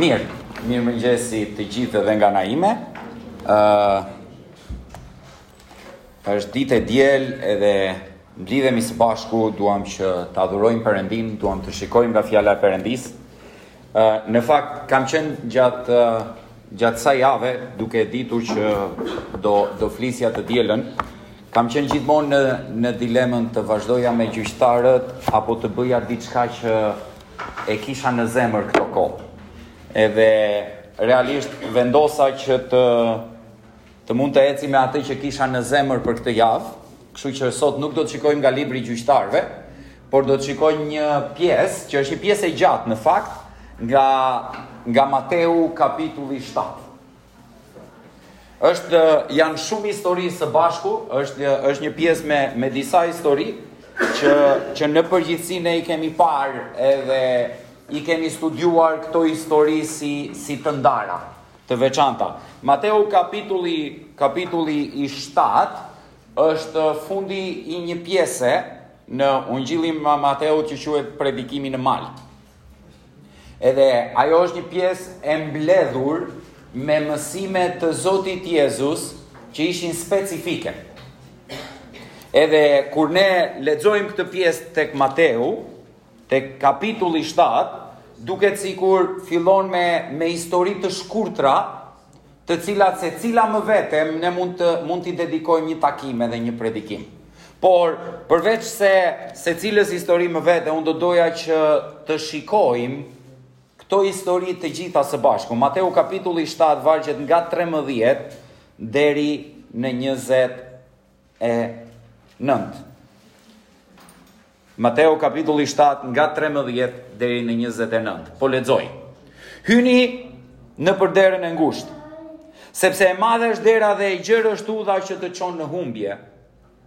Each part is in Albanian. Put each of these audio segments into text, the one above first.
Mirë, mirëmëngjesi të gjithë dhe nga ana ime. Uh, është ditë e diel edhe mblidhemi së bashku, duam që të adhurojmë Perëndinë, duam të shikojmë nga fjala e Perëndisë. Uh, në fakt, kam qenë gjatë, uh, gjatë kësaj jave duke e ditur që do, do flisja të dielën, Kam qenë gjithmonë në në dilemën të vazhdoja me gjyqtarët apo të bëja diçka që e kisha në zemër këto kohë. Edhe realisht vendosa që të të mund të eci me atë që kisha në zemër për këtë javë, kështu që sot nuk do të shikojmë nga libri i gjyqtarëve, por do të shikojmë një pjesë që është një pjesë e gjatë në fakt nga nga Mateu kapitulli 7. Është janë shumë histori së bashku, është është një pjesë me me disa histori që që në përgjithësi ne i kemi parë edhe i kemi studiuar këto histori si si të ndara, të veçanta. Mateu kapitulli kapitulli i 7 është fundi i një pjese në Ungjillin e Mateut që quhet Predikimi në Mal. Edhe ajo është një pjesë e mbledhur me mësime të Zotit Jezus që ishin specifike. Edhe kur ne lexojmë këtë pjesë tek Mateu, tek kapitulli 7, duket sikur fillon me me histori të shkurtra të cilat secila më vete ne mund të mund t'i dedikojmë një takim edhe një predikim. Por, përveç se secilës histori më vete, unë do doja që të shikojmë këto histori të gjitha së bashku. Mateu kapitulli 7 vargjet nga 13 deri në 20 E nëntë. Mateu kapitulli 7 nga 13 deri në 29. Po lexoj. Hyni nëpër derën e ngushtë, sepse e madhe është dera dhe e gjerë është udha që të çon në humbje,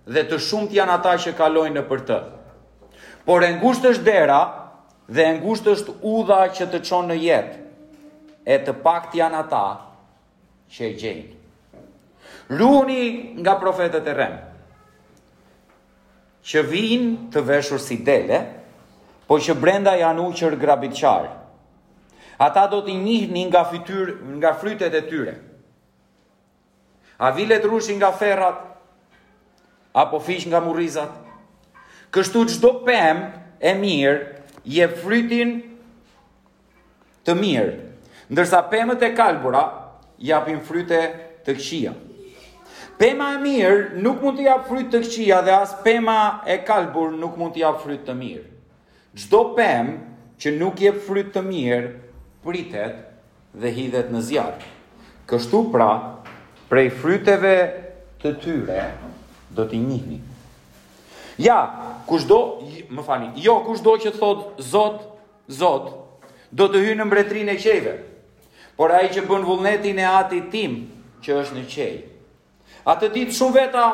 dhe të shumtë janë ata që kalojnë nëpër të. Por e ngushtë është dera dhe e ngushtë është udha që të çon në jetë. E të paktë janë ata që e gjejnë. Ruhuni nga profetët e rremë. Që vijnë të veshur si dele, po që brenda janë ujqër grabitqarë. Ata do t'i njihni nga, fytyr, nga frytet e tyre. A vilet rrushi nga ferrat, apo fiq nga murrizat. Kështu çdo pemë e mirë, jep frytin të mirë, ndërsa pemët e kalbura japin fryte të këqija. Pema e mirë nuk mund të japë fryt të këqija dhe as pema e kalbur nuk mund të japë fryt të mirë. Çdo pemë që nuk jep fryt të mirë pritet dhe hidhet në zjarr. Kështu pra, prej fryteve të tyre do t'i njihni. Ja, kushdo, më falni, jo kushdo që thotë Zot, Zot, do të hyjë në mbretërinë e qiejve, por ai që bën vullnetin e Atit tim që është në qiej. Atë ditë shumë veta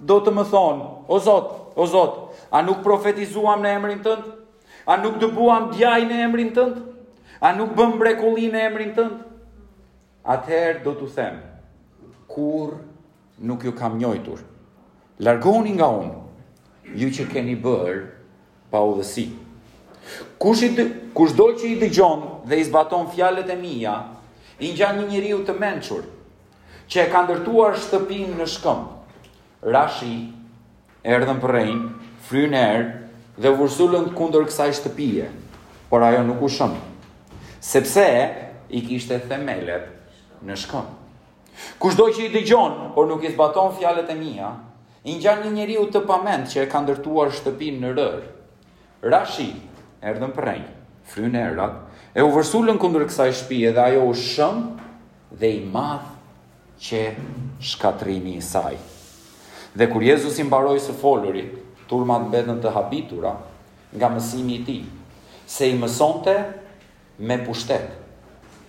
do të më thonë, o Zot, o Zot, a nuk profetizuam në emrin tënd? A nuk dëbuam djaj në emrin tënd? A nuk bëmë mrekulli në emrin tënd? Atëherë do t'u them, kurrë Nuk ju kam njohur. Largohuni nga unë, ju që keni bërë paudhësi. Kush, i, kushdo që i dëgjon dhe i zbaton fjalët e mia, i ngjan një njeriu të mençur, që e ka ndërtuar shtëpinë në shkëmb. Ra shi, erdhën përrenjtë, frynë erërat dhe u vërsulën kundër kësaj shtëpie, por ajo nuk u shemb, sepse i kishte themelet në shkëmb. Kushdo që i dëgjon, por nuk i zbaton fjalët e mia, i ngjan një njeriu të pamend që e ka ndërtuar shtëpinë në rërë. Ra shi, erdhën përrenjtë, frynë erërat, e u vërsulën kundër kësaj shtëpie dhe ajo u shemb dhe i madh qe shkatërrimi i saj. Dhe kur Jezusi mbaroi së foluri, turmat mbetën të habitura nga mësimi i tij, se i mësonte me pushtet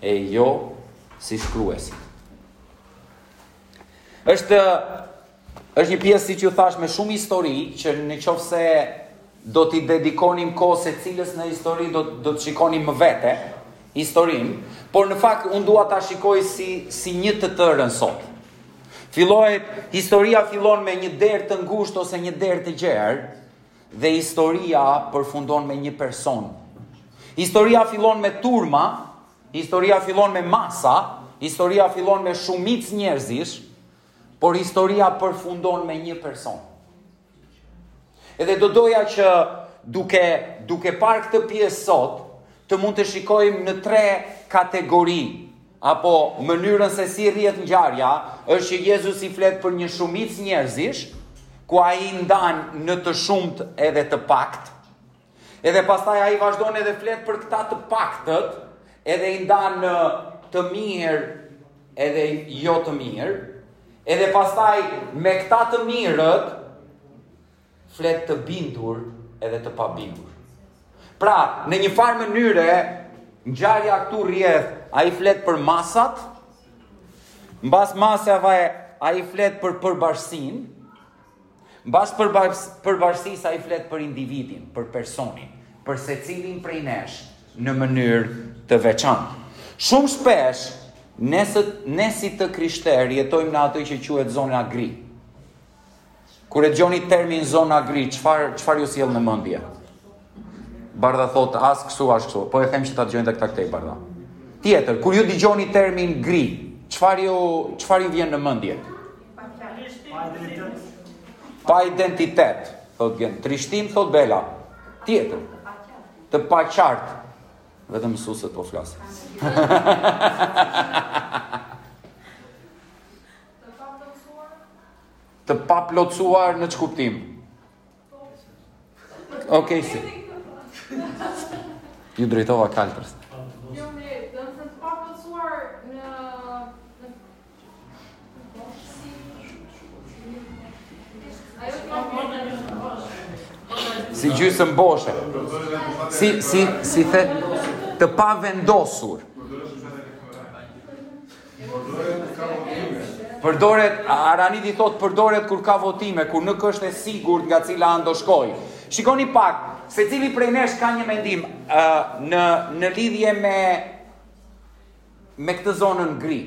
e jo si shkruesit. Është është një pjesë siç ju thashë me shumë histori që në qoftë se do t'i dedikonim kohë secilës histori do do të shikonim më vete historinë, por në fakt unë dua ta shikoj si si një të tërë sot. Fillohet historia fillon me një derë të ngushtë ose një derë të gjerë Dhe historia përfundon me një person. Historia fillon me turma, historia fillon me masa, historia fillon me shumicë njerëzish, por historia përfundon me një person. Edhe do doja që duke, duke parë këtë pjesë sot, të mund të shikojmë në tre kategori apo mënyrën se si rrjedh ngjarja, është që Jezusi flet për një shumicë njerëzish, ku ai i ndan në të shumtë edhe të paktë. Edhe pastaj ai vazhdon edhe flet për këta të paktët, edhe i ndan në të mirë edhe jo të mirë. Edhe pastaj me këta të mirët flet të bindur edhe të pabindur. Pra, në një farë mënyre, ngjarja këtu rrjedh, ai flet për masat, mbas masave ai flet për përbashkësinë, mbas përbashkësisë ai flet për individin, për personin, për secilin prej nesh në mënyrë të veçantë. Shumë shpesh ne si të krishterë jetojmë në atë që quhet zona gri. Kur e dëgjoni termin zona gri, çfar çfar ju sjell në mendje? Bardha thot as kështu as kështu. Po e them që ta dëgjojnë këta këtej Bardha. Tjetër, kur ju dëgjoni termin gri, çfarë ju çfarë ju vjen në mendje? Pa identitet, thot Gen. Trishtim thot Bela. Tjetër. Të paqartë. Vetëm mësuesit po flasin. Të paplotësuar? Të paplotësuar në ç'kuptim? Okej. Okay, si. Ju drejtova kaltrës. Jo, më, do të thotë paplotësuar në Si gjysmë boshe. Si si si the të pavendosur. Përdoret, Araniti thot përdoret kur ka votime, kur nuk është e sigurt nga cila anë do shkojë. Shikoni pak, secili prej nesh ka një mendim uh, në, në lidhje me, me këtë zonën gri.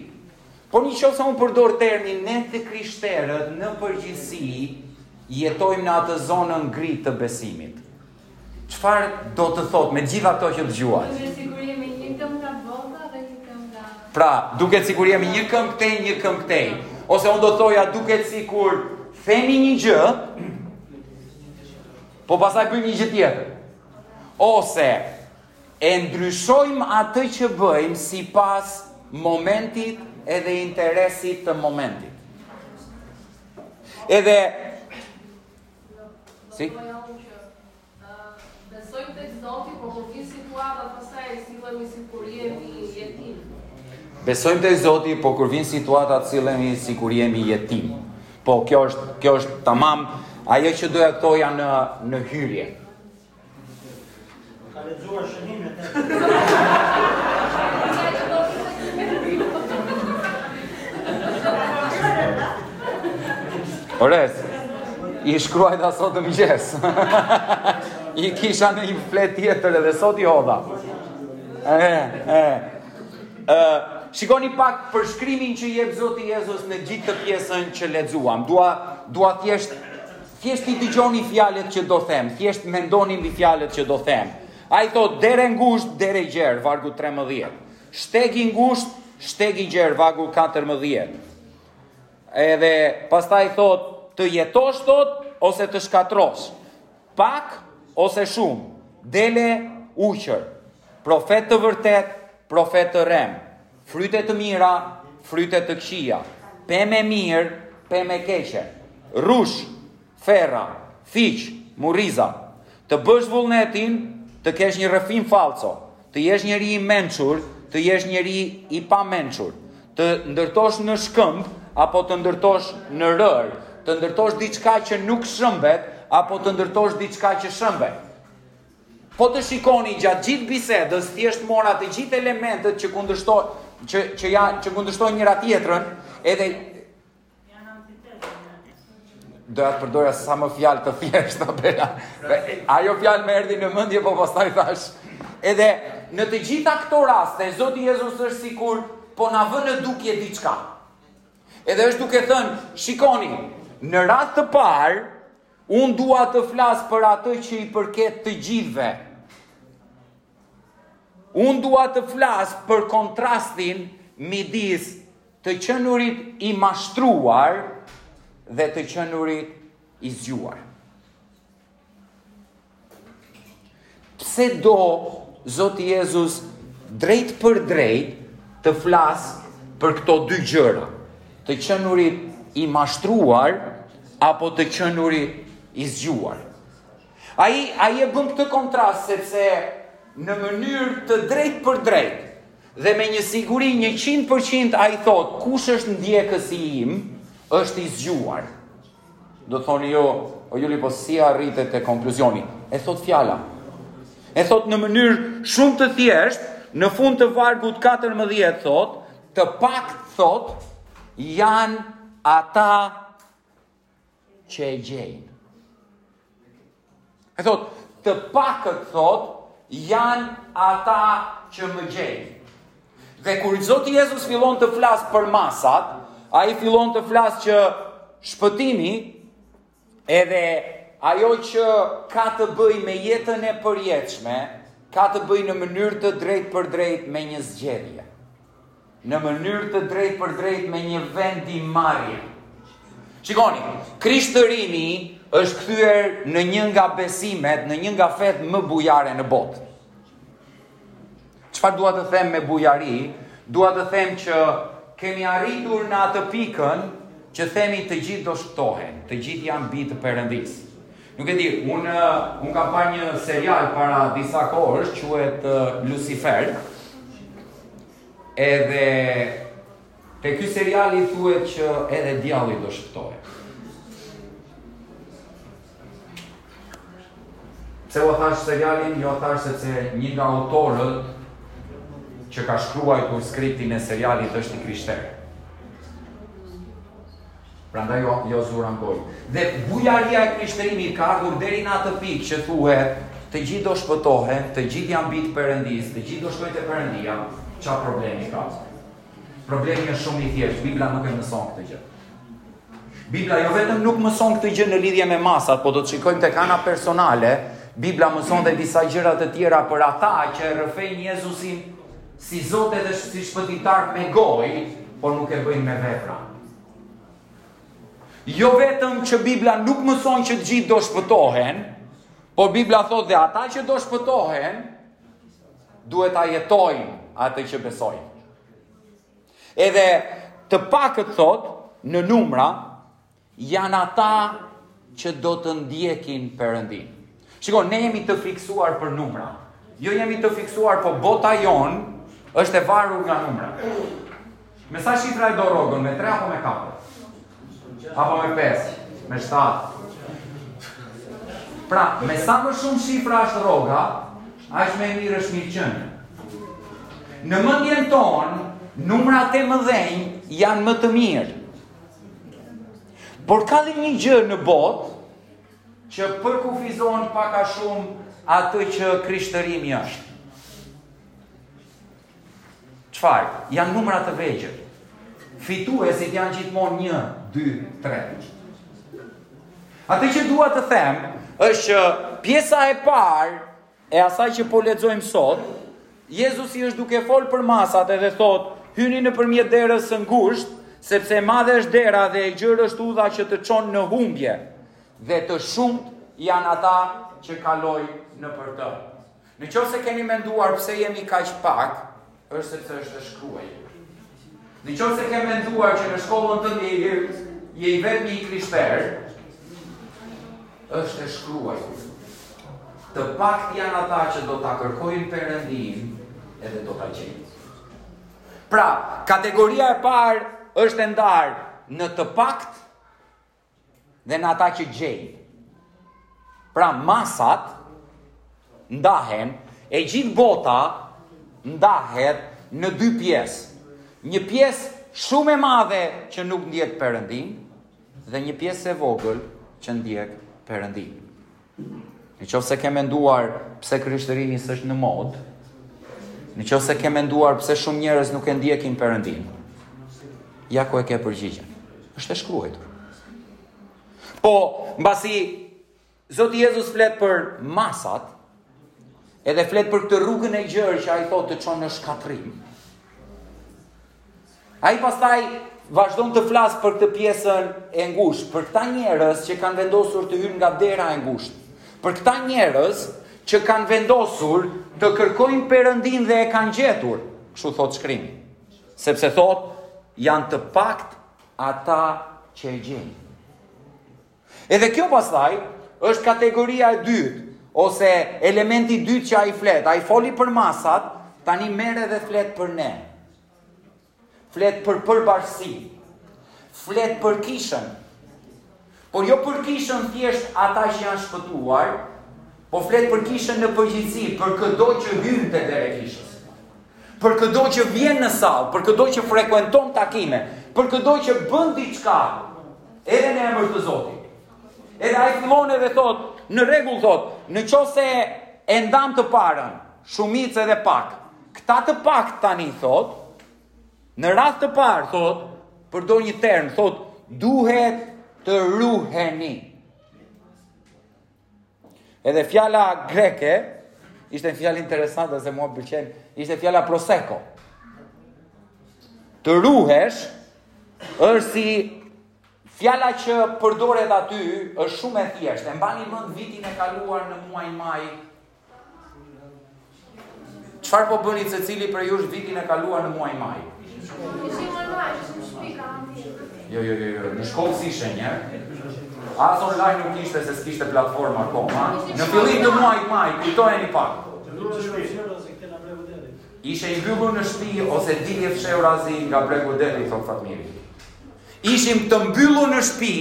Po në qoftë se unë përdor termin, ne të krishterët në përgjithsi jetojmë në atë zonën gri të besimit. Çfarë do të thotë me të gjitha këto që dëgjuat? Duket sikur jemi një këmbë nga bota dhe një këmbë nga Pra, duket sikur jemi një këmbë këtej, një këmbë këtej. Ose unë do të thoja duket sikur themi një gjë, po pastaj bëjmë një gjë tjetër. Ose e ndryshojmë atë që bëjmë sipas momentit edhe interesit të momentit. Edhe Si? Besojmë te Zoti, po kur vjen situata pastaj sillemi sikur jemi jetim. Besojmë te Zoti, po kur vjen situata sillemi sikur jemi jetim. Po kjo është kjo është tamam ajo që doja këto janë në, në hyrje. Ka lexuar shënimet e. Ore, i shkruajta sot në mëngjes. I kisha në një flet tjetër edhe sot i hodha. E, e. e shikoni pak përshkrimin që jep Zoti Jezus në gjithë këtë pjesën që lexuam. Dua dua thjesht Thjesht i dëgjoni fjalët që do them, thjesht mendoni mbi fjalët që do them. Ai thotë derë e ngushtë, derë e gjerë, vargu 13. Shteg i ngushtë, shteg i gjerë, vargu 14. Edhe pastaj thotë të jetosh thotë ose të shkatërrosh. Pak ose shumë, dele ujqër. Profetë të vërtetë, profetë të rremë. Fryte të mira, fryte të këqija, pemë e mirë, pemë e keqe, rrush, ferra, fiq, murriza, të bësh vullnetin, të kesh një rrëfim fallco, të jesh njeri i mençur, të jesh njeri i pamençur, të ndërtosh në shkëmb, apo të ndërtosh në rërë, të ndërtosh diçka që nuk shëmbet, apo të ndërtosh diçka që shëmbet. Po të shikoni gjatë gjithë bisedës, thjesht mora të gjithë elementet që kundërshtojnë që që ja që kundërshtojnë njëra-tjetrën, edhe doja të përdorja sa më fjalë të thjeshta bëra. Ajo fjalë më erdhi në mendje po pastaj thashë. Edhe në të gjitha këto raste Zoti Jezus është sikur po na vë në dukje diçka. Edhe është duke thënë, shikoni, në radhë të parë Unë dua të flas për atë që i përket të gjithëve. Unë dua të flas për kontrastin midis të qenurit i mashtruar dhe të qenurit i zgjuar. Pse do Zoti Jezus drejtpërdrejt të flasë për këto dy gjëra? Të qenurit i mashtruar apo të qenurit i zgjuar? Ai ai e bën këtë kontrast sepse në mënyrë të drejtpërdrejtë dhe me një siguri 100% ai thotë kush është ndjekës i imi është i zgjuar. Do të thoni jo, o Juli, po si arrite te konkluzioni? E thotë fjala. E thotë në mënyrë shumë të thjeshtë, në fund të vargut 14 thotë, të paktë thotë, janë ata që e gjejnë. E thotë, të pakët thotë, janë ata që më gjejnë. Dhe kur Zoti Jezus fillon të flasë për masat, ai fillon të flasë që shpëtimi edhe ajo që ka të bëjë me jetën e përjetshme, ka të bëjë në mënyrë të drejtpërdrejtë me një zgjedhje. në mënyrë të drejtpërdrejtë me një vendimmarrje. Shikoni, Krishtërimi është kthyer në një nga besimet, në një nga fetë më bujare në botë. Çfarë dua të them me bujari? Dua të them që kemi arritur në atë pikën që themi të gjithë do shpëtohen, të gjithë janë bij të Perëndisë. Nuk e di, unë kam pa një serial para disa kohësh, quhet Lucifer, edhe te ky seriali thuhet që edhe djalli do shpëtojë. Pse ua thashë serialin, jua thashë sepse një nga autorët që ka shkruajtur skriptin e serialit është i krishterë. Prandaj jua zura n'gojë. Dhe bujaria e Krishterimit ka ardhur deri në atë pikë që thuhet, të gjithë do shpëtohen, të gjithë janë bijë të Perëndisë, të gjithë do shkojnë te Perëndia, ça problemi ka? Problemi është shumë i thjeshtë, Bibla nuk e mëson këtë gjë. Bibla jo vetëm nuk mëson këtë gjë në lidhje me masat, po do të shikojmë tek ana personale, Bibla mëson dhe disa gjëra të tjera për ata që e rrëfejnë Jezusin si Zot edhe si shpëtimtar me gojë, por nuk e bëjnë me vepra. Jo vetëm që Bibla nuk mëson që të gjithë do shpëtohen, por Bibla thotë dhe ata që do shpëtohen duhet ta jetojnë atë që besojnë. Edhe të pakët thotë në numra janë ata që do të ndjekin Perëndinë. Shiko, ne jemi të fiksuar për numra. Jo jemi të fiksuar, po bota jonë është e varur nga numra. Me sa shifra e do rrogën, me 3 apo me 4? Apo me 5? Me 7? Pra, me sa më shumë shifra është rroga, aq më e mirë është mirëqenia. Në mendjen tonë, numrat e mëdhenj janë më të mirë. Por ka dhe një gjë në botë, Që përkufizon pak a shumë atë që krishtërimi është. Çfarë? Janë numrat e vegjël. Fituesit janë gjithmonë një, dy, tre. Atë që dua të them, është që pjesa e parë e asaj që po lexojmë sot, Jezusi është duke fol për masat edhe thotë, hyni nëpërmjet derës së ngushtë, sepse e madhe është dera dhe e gjerë është udha që të çon në humbje, dhe të shumtë janë ata që kalojnë nëpër të. Në qoftë se keni menduar pse jemi kaq pak, Është sepse është e shkruajë. Në qofë se ke menduar që në shkollën tënde je i vetmi i krishterë, është e shkruar. Të paktë janë ata që do ta kërkojnë Perëndinë edhe do ta gjejnë. Pra, kategoria e parë është e ndarë në të paktë dhe në ata që gjejnë. Pra masat ndahen e gjithë bota ndahet në dy pjesë. Një pjesë shumë e madhe që nuk ndjek Perëndinë dhe një pjesë e vogël që ndjek Perëndinë. Në qoftë se ke menduar pse krishterimi s'është në modë, në qoftë se ke menduar pse shumë njerëz nuk e ndjekin Perëndinë, ja ku e ke përgjigjen. Është e shkruajt. Po, mbasi Zoti Jezus flet për masat, edhe flet për këtë rrugën e gjerë që ai thotë të çon në shkatërrim. Ai pastaj vazhdon të flasë për këtë pjesën e ngushtë, për këta njerëz që kanë vendosur të hyjnë nga dera e ngushtë. Për këta njerëz që kanë vendosur të kërkojnë Perëndinë dhe e kanë gjetur, kështu thotë shkrimi. Sepse thotë janë të paktë ata që e gjejnë. Edhe kjo pastaj është kategoria e dytë ose elementi i dytë që ai flet. Ai foli për masat, tani merr edhe flet për ne. Flet për përbarësi. Flet për kishën. Por jo për kishën thjesht ata që janë shpëtuar, po flet për kishën në përgjithësi, për këdo që hyn te dera e kishës. Për këdo që vjen në sallë, për këdo që frekuenton takime, për këdo që bën diçka edhe në emër të Zotit. Edhe ai fillon edhe thotë, në rregull thotë, në qoftë se e ndamë të parën, shumicë edhe pak, Këta të paktë tani thotë, në radhë të parë thotë, përdor një term, thotë, duhet të ruheni. Edhe fjala greke, ishte fjalë interesante se mua më pëlqen, ishte fjala proseko. Të ruhesh, është si fjala që përdoret aty, është shumë e thjeshtë. E mbani mend vitin e kaluar në muajin maj, Çfarë po bënit secili prej jush vitin e kaluar në muaj maj? Ishim online, ishim shtëpi, kam Jo, jo, jo, jo, në shkollë s'ishe? As online nuk ishte se s'kishte platforma akoma. Në fillim të muajit maj, kujtojeni pak. Ishe i mbyllur në shtëpi ose dilje fshehurazi nga bregu i detit thotë Fatmiri. Ishim të mbyllur në shtëpi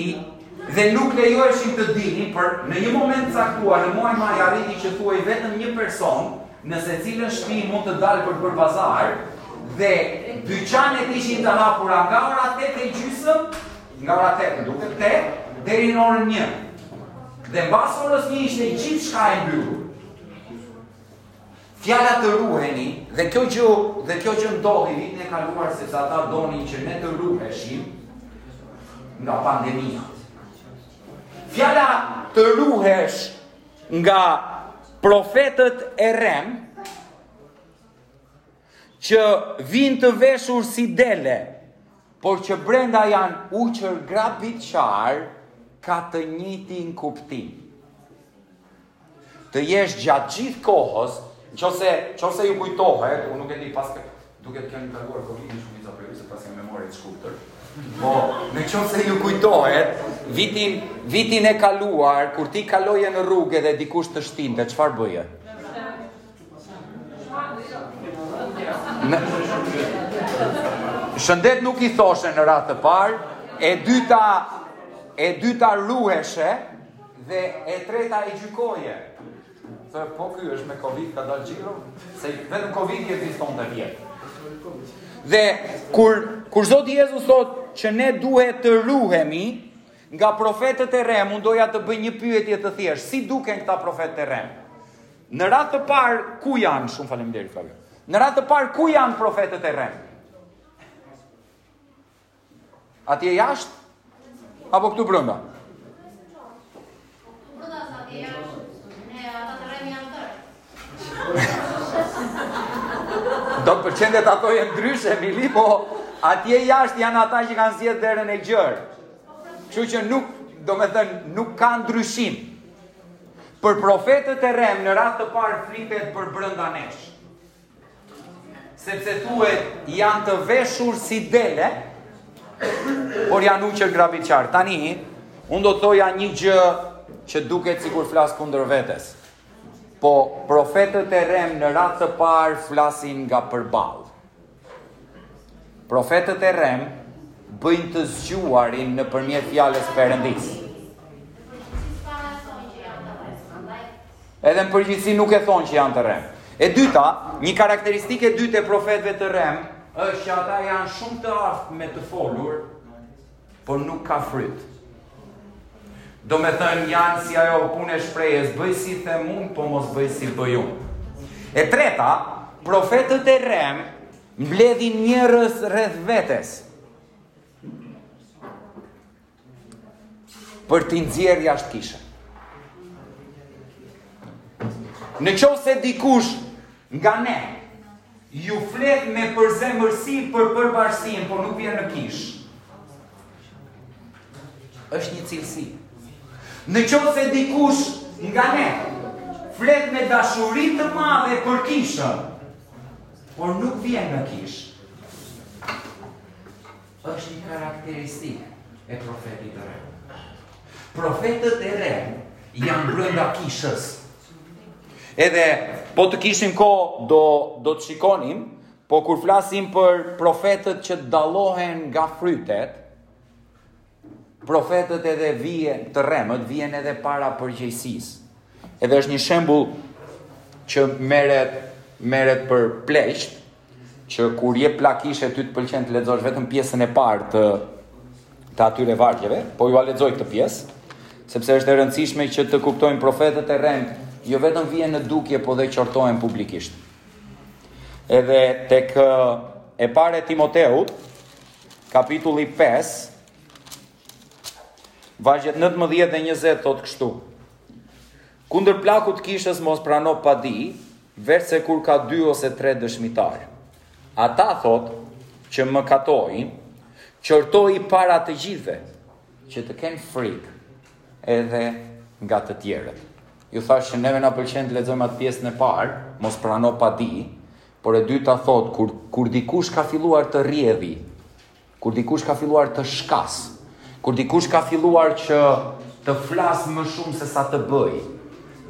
dhe nuk lejoheshim të dilnim, por në një moment të caktuar në muajin maj arriti që thuaj vetëm një person në secilën shtëpi mund të dalë për të bërë pazar dhe dyqanet ishin të hapura nga ora 8:30, nga ora 8 duket 8 deri në orën 1. Dhe mbas orës 1 ishte gjithçka e mbyllur. Fjala të ruheni, dhe kjo gjë, dhe kjo që ndodhi vitin e kaluar sepse ata donin që ne të ruheshim nga pandemia. Fjala të ruhesh nga profetët e rremë që vijnë të veshur si dele, por që brenda janë ujqër grabitqarë, ka të njëtin kuptim. Të jesh gjatë gjithë kohës, nëse nëse ju kujtohet, unë nuk e di pas kë, duke të kemi treguar Covid-in shumë disa prej se pasi memorie të shkurtër. Po, në qoftë se ju kujtohet, vitin vitin e kaluar kur ti kaloje në rrugë dhe dikush teshtinte, çfarë bëje? Në... Shëndet nuk i thoshe në radhë të parë, e dyta e dyta ruheshe, Dhe e treta e gjykoje. Thë, po ky është me Covid, ka dalë gjiro, se vetëm Covid jetë diston të vjetë. Dhe kur, kur Zoti Jezus thotë që ne duhet të ruhemi, nga profetët e rremë, unë doja të bëj një pyetje të thjeshtë, si duken këta profetët e rremë? Në radhë të parë, ku janë, shumë faleminderit, Fabio, në radhë të parë, ku janë profetët e rremë? Atje jashtë? Apo këtu brenda? Do të përqendet ato e ndryshe, Mili, po atje jashtë janë ata që kanë zgjedhur derën e gjërë. Kështu që nuk, domethënë, nuk ka ndryshim. Për profetët e rremë, në radhë të parë flitet për brenda nesh. Sepse thuhet janë të veshur si dele, por janë ujqër grabitqarë. Tani, unë do të thoja një gjë që duket sikur flas kundër vetes. Po, profetët e rremë në radhë të parë flasin nga përballë. Profetët e rremë bëjnë të zgjuarin nëpërmjet fjalës Perëndisë. Edhe në përgjithësi nuk e thonë që janë të rremë. E dyta, një karakteristikë e dytë e profetëve të rremë është që ata janë shumë të aftë me të folur, por nuk ka fryt. Domethënë janë si ajo puna e shprehjes, bëj si them unë, po mos bëj si bëj unë. E treta, profetët e rremë mbledhin njerëz rreth vetes. Për t'i nxjerrë jashtë kishe. Në qovë se dikush nga ne, ju flet me përzemërsi për bashkësinë, por nuk vjen në kishë. është një cilësi. Në qovë se dikush nga ne, flet me dashuri të madhe për kishën, por nuk vjen në kishë. është një karakteristikë e profetit të rremë. Profetët e rremë janë brenda kishës. Edhe, po të kishim kohë, do, do të shikonim, po kur flasim për profetët që dallohen nga frytet, profetët edhe vije të rremët, vijnë edhe para përgjegjësisë. Edhe është një shembul që merret, merret për pleqtë, që kur je plak kishe ty të pëlqen të lexosh vetëm pjesën e parë të të atyre vargjeve, po jua lexoj këtë pjesë, sepse është e rëndësishme që të kuptojmë profetët e rremë, jo vetëm vijnë në dukje, po dhe qortohen publikisht. Edhe tek e para e Timoteut, kapitulli 5, vargjet 19 dhe 20 thotë kështu. Kundër plakut të kishës mos prano padi, veçse kur ka dy ose tre dëshmitarë. Ata, thotë, që mëkatojnë, qortoji para të gjithëve, që të kenë frikë edhe nga të tjerët. Ju thashë që neve na pëlqen të lexojmë atë pjesën e parë, mos prano padi, por e dyta thotë kur kur dikush ka filluar të rrjedhi Kur dikush ka filluar të shkasë, kur dikush ka filluar që të flasë më shumë sesa të bëjë,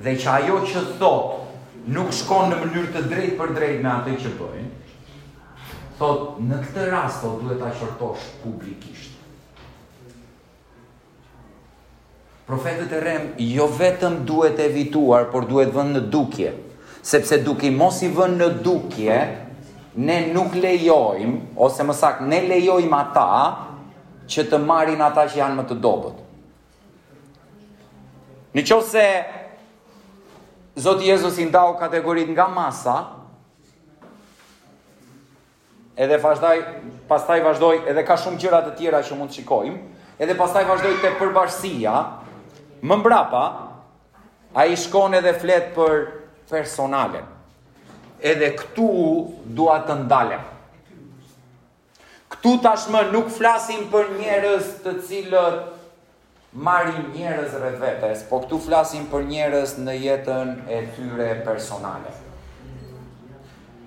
dhe që ajo që thotë nuk shkon në mënyrë të drejtpërdrejtë me atë që bën, thotë në këtë rast po duhet ta qortosh publikisht. Profetët e rremë jo vetëm duhet evituar, por duhet vënë në dukje. Sepse duke i mos i vënë në dukje, ne nuk lejojmë, ose më saktë, ne lejojmë ata që të marrin ata që janë më të dobët. Në qoftë se Zoti Jezus i ndau kategoritë nga masa, Edhe vazhdaj, pastaj vazhdoj edhe ka shumë gjëra të tjera që mund të shikojmë. Edhe pastaj vazhdoj te përbashkësia. Më mbrapa ai shkon edhe flet për personalen. Edhe këtu dua të ndalem. Këtu tashmë nuk flasim për njerëz të cilët Marrin njerëz rreth vetes, por këtu flasim për njerëz në jetën e tyre personale.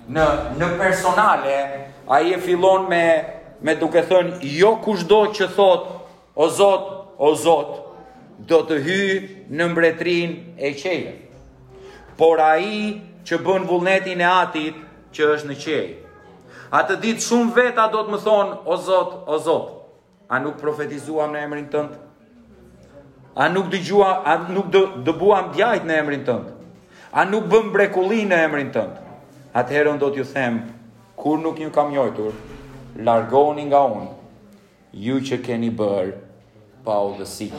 Në në personale, ai e fillon me me duke thënë jo kushdo që thotë o Zot, o Zot, do të hyjë në mbretërinë e qiejve. Por ai që bën vullnetin e atit që është në qiej. Atë ditë shumë veta do të më thonë, o Zot, o Zot, A nuk profetizuam në emrin tënd? A nuk dëgjua, a nuk dë, dëbuam djajt në emrin tënd? A nuk bëmë mrekulli në emrin tënd? Atëherë unë do t'ju them, kurrë nuk ju kam njohtur, largoni nga unë, ju që keni bërë paudhësi.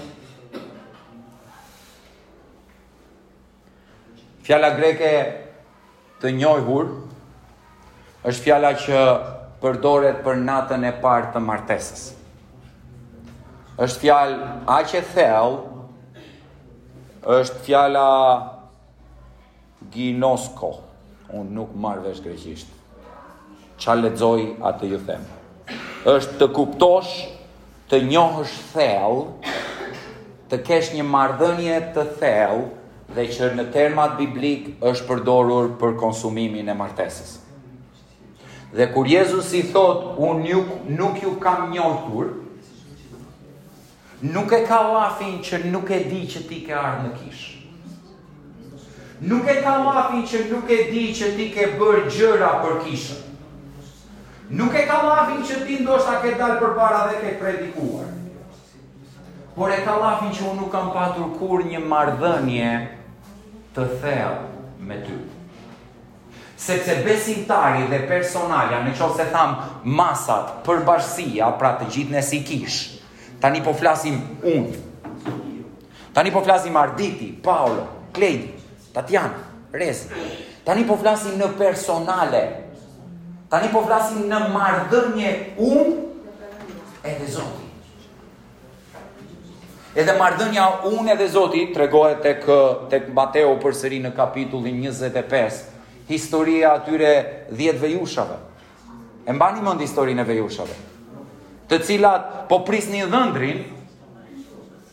Fjala greke të njohur është fjala që përdoret për natën e parë të martesës. Është fjalë aq e thellë, është fjala ginosko. Unë nuk marr vesh greqisht. Ça lexoj atë ju them. Është të kuptosh të njohësh thellë, të kesh një marrëdhënie të thellë dhe që në termat biblik është përdorur për konsumimin e martesës. Dhe kur Jezusi thotë, unë ju, nuk ju kam njohur, nuk e ka llafin që nuk e di që ti ke ardhë në kishë. Nuk e ka llafin që nuk e di që ti ke bërë gjëra për kishën. Nuk e ka llafin që ti ndoshta ke dalë përpara dhe ke predikuar. Por e ka llafin që unë nuk kam patur kurrë një marrëdhënie të thellë me ty. Sepse besimtari dhe personalja, në qoftë se thamë masat, përbashkësia, pra të gjithë ne si kishë, tani po flasim unë, tani po flasim Arditi, Paolo, Klejdi, Tatjana, Rezi. Tani po flasim në personale. Tani po flasim në marrëdhënie unë edhe Zoti. Edhe marrëdhënia unë edhe Zoti tregohet tek tek Mateu përsëri në kapitullin 25, historia e atyre 10 vejushave. E mbani mend historinë e vejushave. Të cilat po prisnin dhëndrin,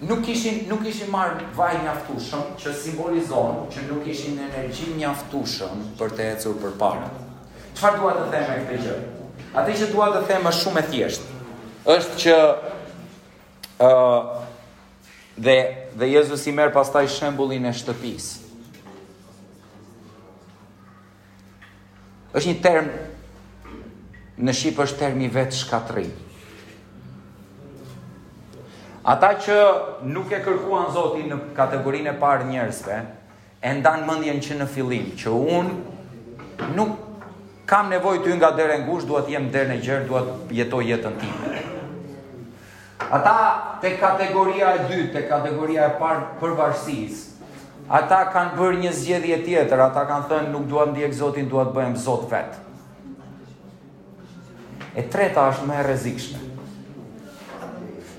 Nuk kishin nuk kishin marrë vaj mjaftueshëm që simbolizon që nuk kishin energji mjaftueshëm për të ecur përpara. Çfarë dua të them me këtë gjë? Atë që dua të them është shumë e thjeshtë. Është që ë uh, dhe dhe Jezusi merr pastaj shembullin e shtëpisë. është një term në shqip është termi vetëshkatërrim. Ata që nuk e kërkuan Zotin në kategorinë e parë njerëzve, e ndanë mendjen që në fillim, që unë nuk kam nevojë të hy nga dera e ngushtë, dua të jem te dera e gjerë, dua të jetoj jetën time. Ata te kategoria e dytë, te kategoria e parë pavarësisë, ata kanë bërë një zgjedhje tjetër, ata kanë thënë nuk dua të ndjek Zotin, dua të bëhem Zot vetë. E treta është më e rrezikshme.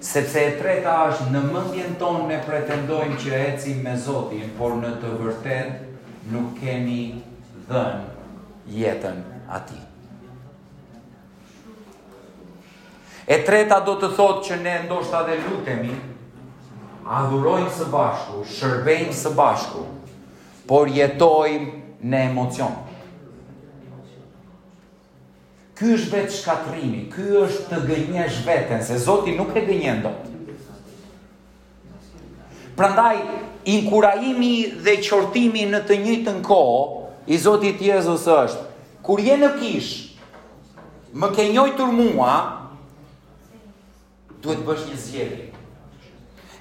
Sepse e treta është në mendjen tonë ne pretendojmë që ecim me Zotin, por në të vërtetë nuk kemi dhënë jetën atij. E treta do të thotë që ne ndoshta dhe lutemi, adhurojmë së bashku, shërbejmë së bashku, por jetojmë në emocion. Ky është vetëshkatërrimi, ky është të gënjesh veten, se Zotin nuk e gënjen dot. Prandaj inkurajimi dhe qortimi në të njëjtën kohë i Zotit Jezus është kur je në kishë më ke njojtur mua duhet të bësh një zgjedhje.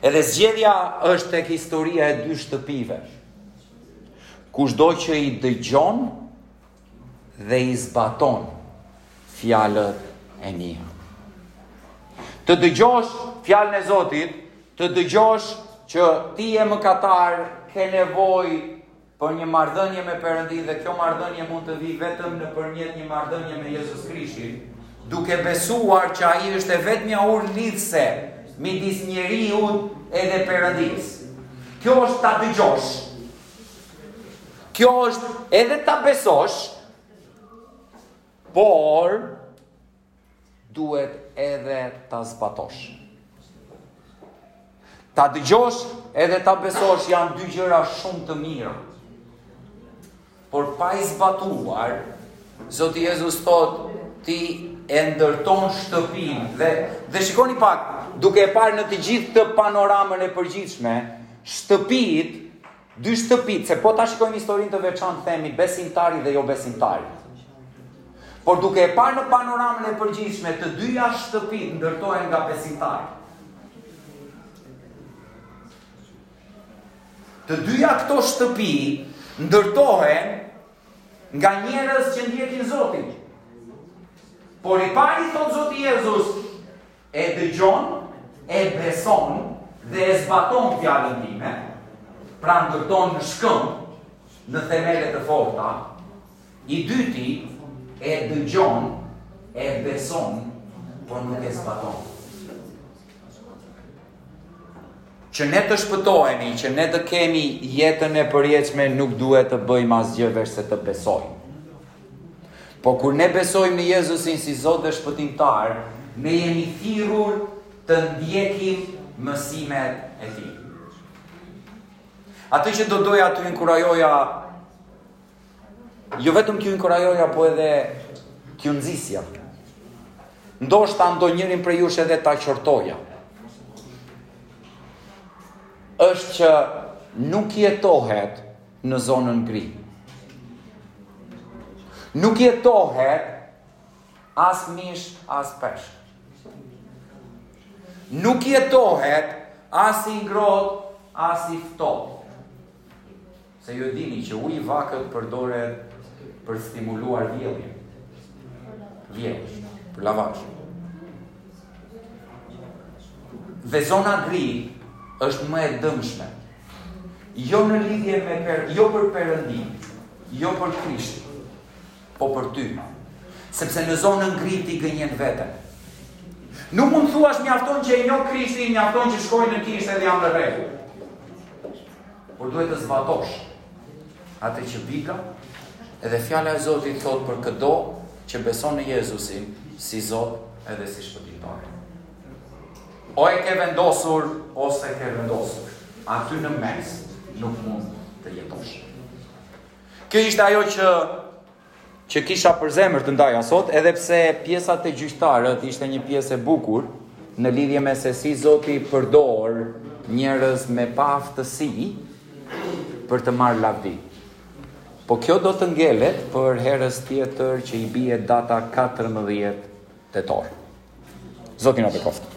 Edhe zgjedhja është tek historia e dy shtëpive. Kushdo që i dëgjon dhe i zbaton fjalët e mia. Të dëgjosh fjalën e Zotit, të dëgjosh që ti je mëkatar ke nevojë për një marrëdhënie me Perëndinë dhe kjo marrëdhënie mund të vijë vetëm nëpërmjet një marrëdhënie me Jezus Krishtin, duke besuar që ai është e vetmja urë lidhëse midis njeriut edhe Perëndisë. Kjo është ta dëgjosh, Kjo është edhe ta besosh, por duhet edhe ta zbatosh. Ta dëgjosh edhe ta besosh janë dy gjëra shumë të mira. Por pa i zbatuar, Zoti Jezus thotë, ti e ndërton shtëpinë dhe dhe shikoni pak, duke e parë në të gjithë këtë panoramën e përgjithshme, Shtëpitë, dy shtëpitë, se po ta shikojmë historinë të veçantë themi besimtari dhe jo besimtari. Por duke e parë në panoramën e përgjithshme të dyja shtëpitë ndërtohen nga besimtarë. Të dyja këto shtëpi ndërtohen nga njerëz që ndjekin Zotin. Por i pari thotë Zoti Jezus, E dëgjon, e beson dhe e zbaton fjalën time, pra ndërton në shkëmb, në themele të forta, i dyti e dëgjon, e beson, por nuk e zbaton. Që ne të shpëtohemi, që ne të kemi jetën e përjetshme, nuk duhet të bëjmë asgjë veçse të besojmë. Po kur ne besojmë në Jezusin si Zot dhe Shpëtimtar, ne jemi thirrur të ndjekim mësimet e Tij. Atë që do doja të inkurajoja Jo vetëm t'ju inkurajoja, po edhe t'ju nxisja. Ndoshta ndonjërin prej jush edhe ta qortoja. Është që nuk jetohet në zonën gri. Nuk jetohet as mish, as peshk. Nuk jetohet as i ngrohtë, as i ftohtë. Se ju e dini që uji i vakët përdoret për të stimuluar vjelljen. Vjelljen, për lavazh. Dhe zona gri është më e dëmshme. Jo në lidhje me per, jo për Perëndinë, jo për Krishtin, po për ty. Sepse në zonën gri ti gënjen veten. Nuk mund thuash mjafton që e njoh Krishtin, mjafton që shkoj në kishë dhe jam në rregull. Por duhet të zbatosh atë që Bibla, edhe fjala e Zotit thotë për këdo që beson në Jezusin si Zot edhe si shpëtimtar. O e ke vendosur o s'e ke vendosur, aty në mes nuk mund të jetosh. Kjo ishte ajo që që kisha për zemër të ndaja sot, edhe pse pjesa te gjyqtarët ishte një pjesë e bukur në lidhje me se si Zoti përdor njerëz me paaftësi për të marrë lavdi. Po kjo do të ngelet për herën tjetër që i bie data 14 tetor. Zoti na bekoftë.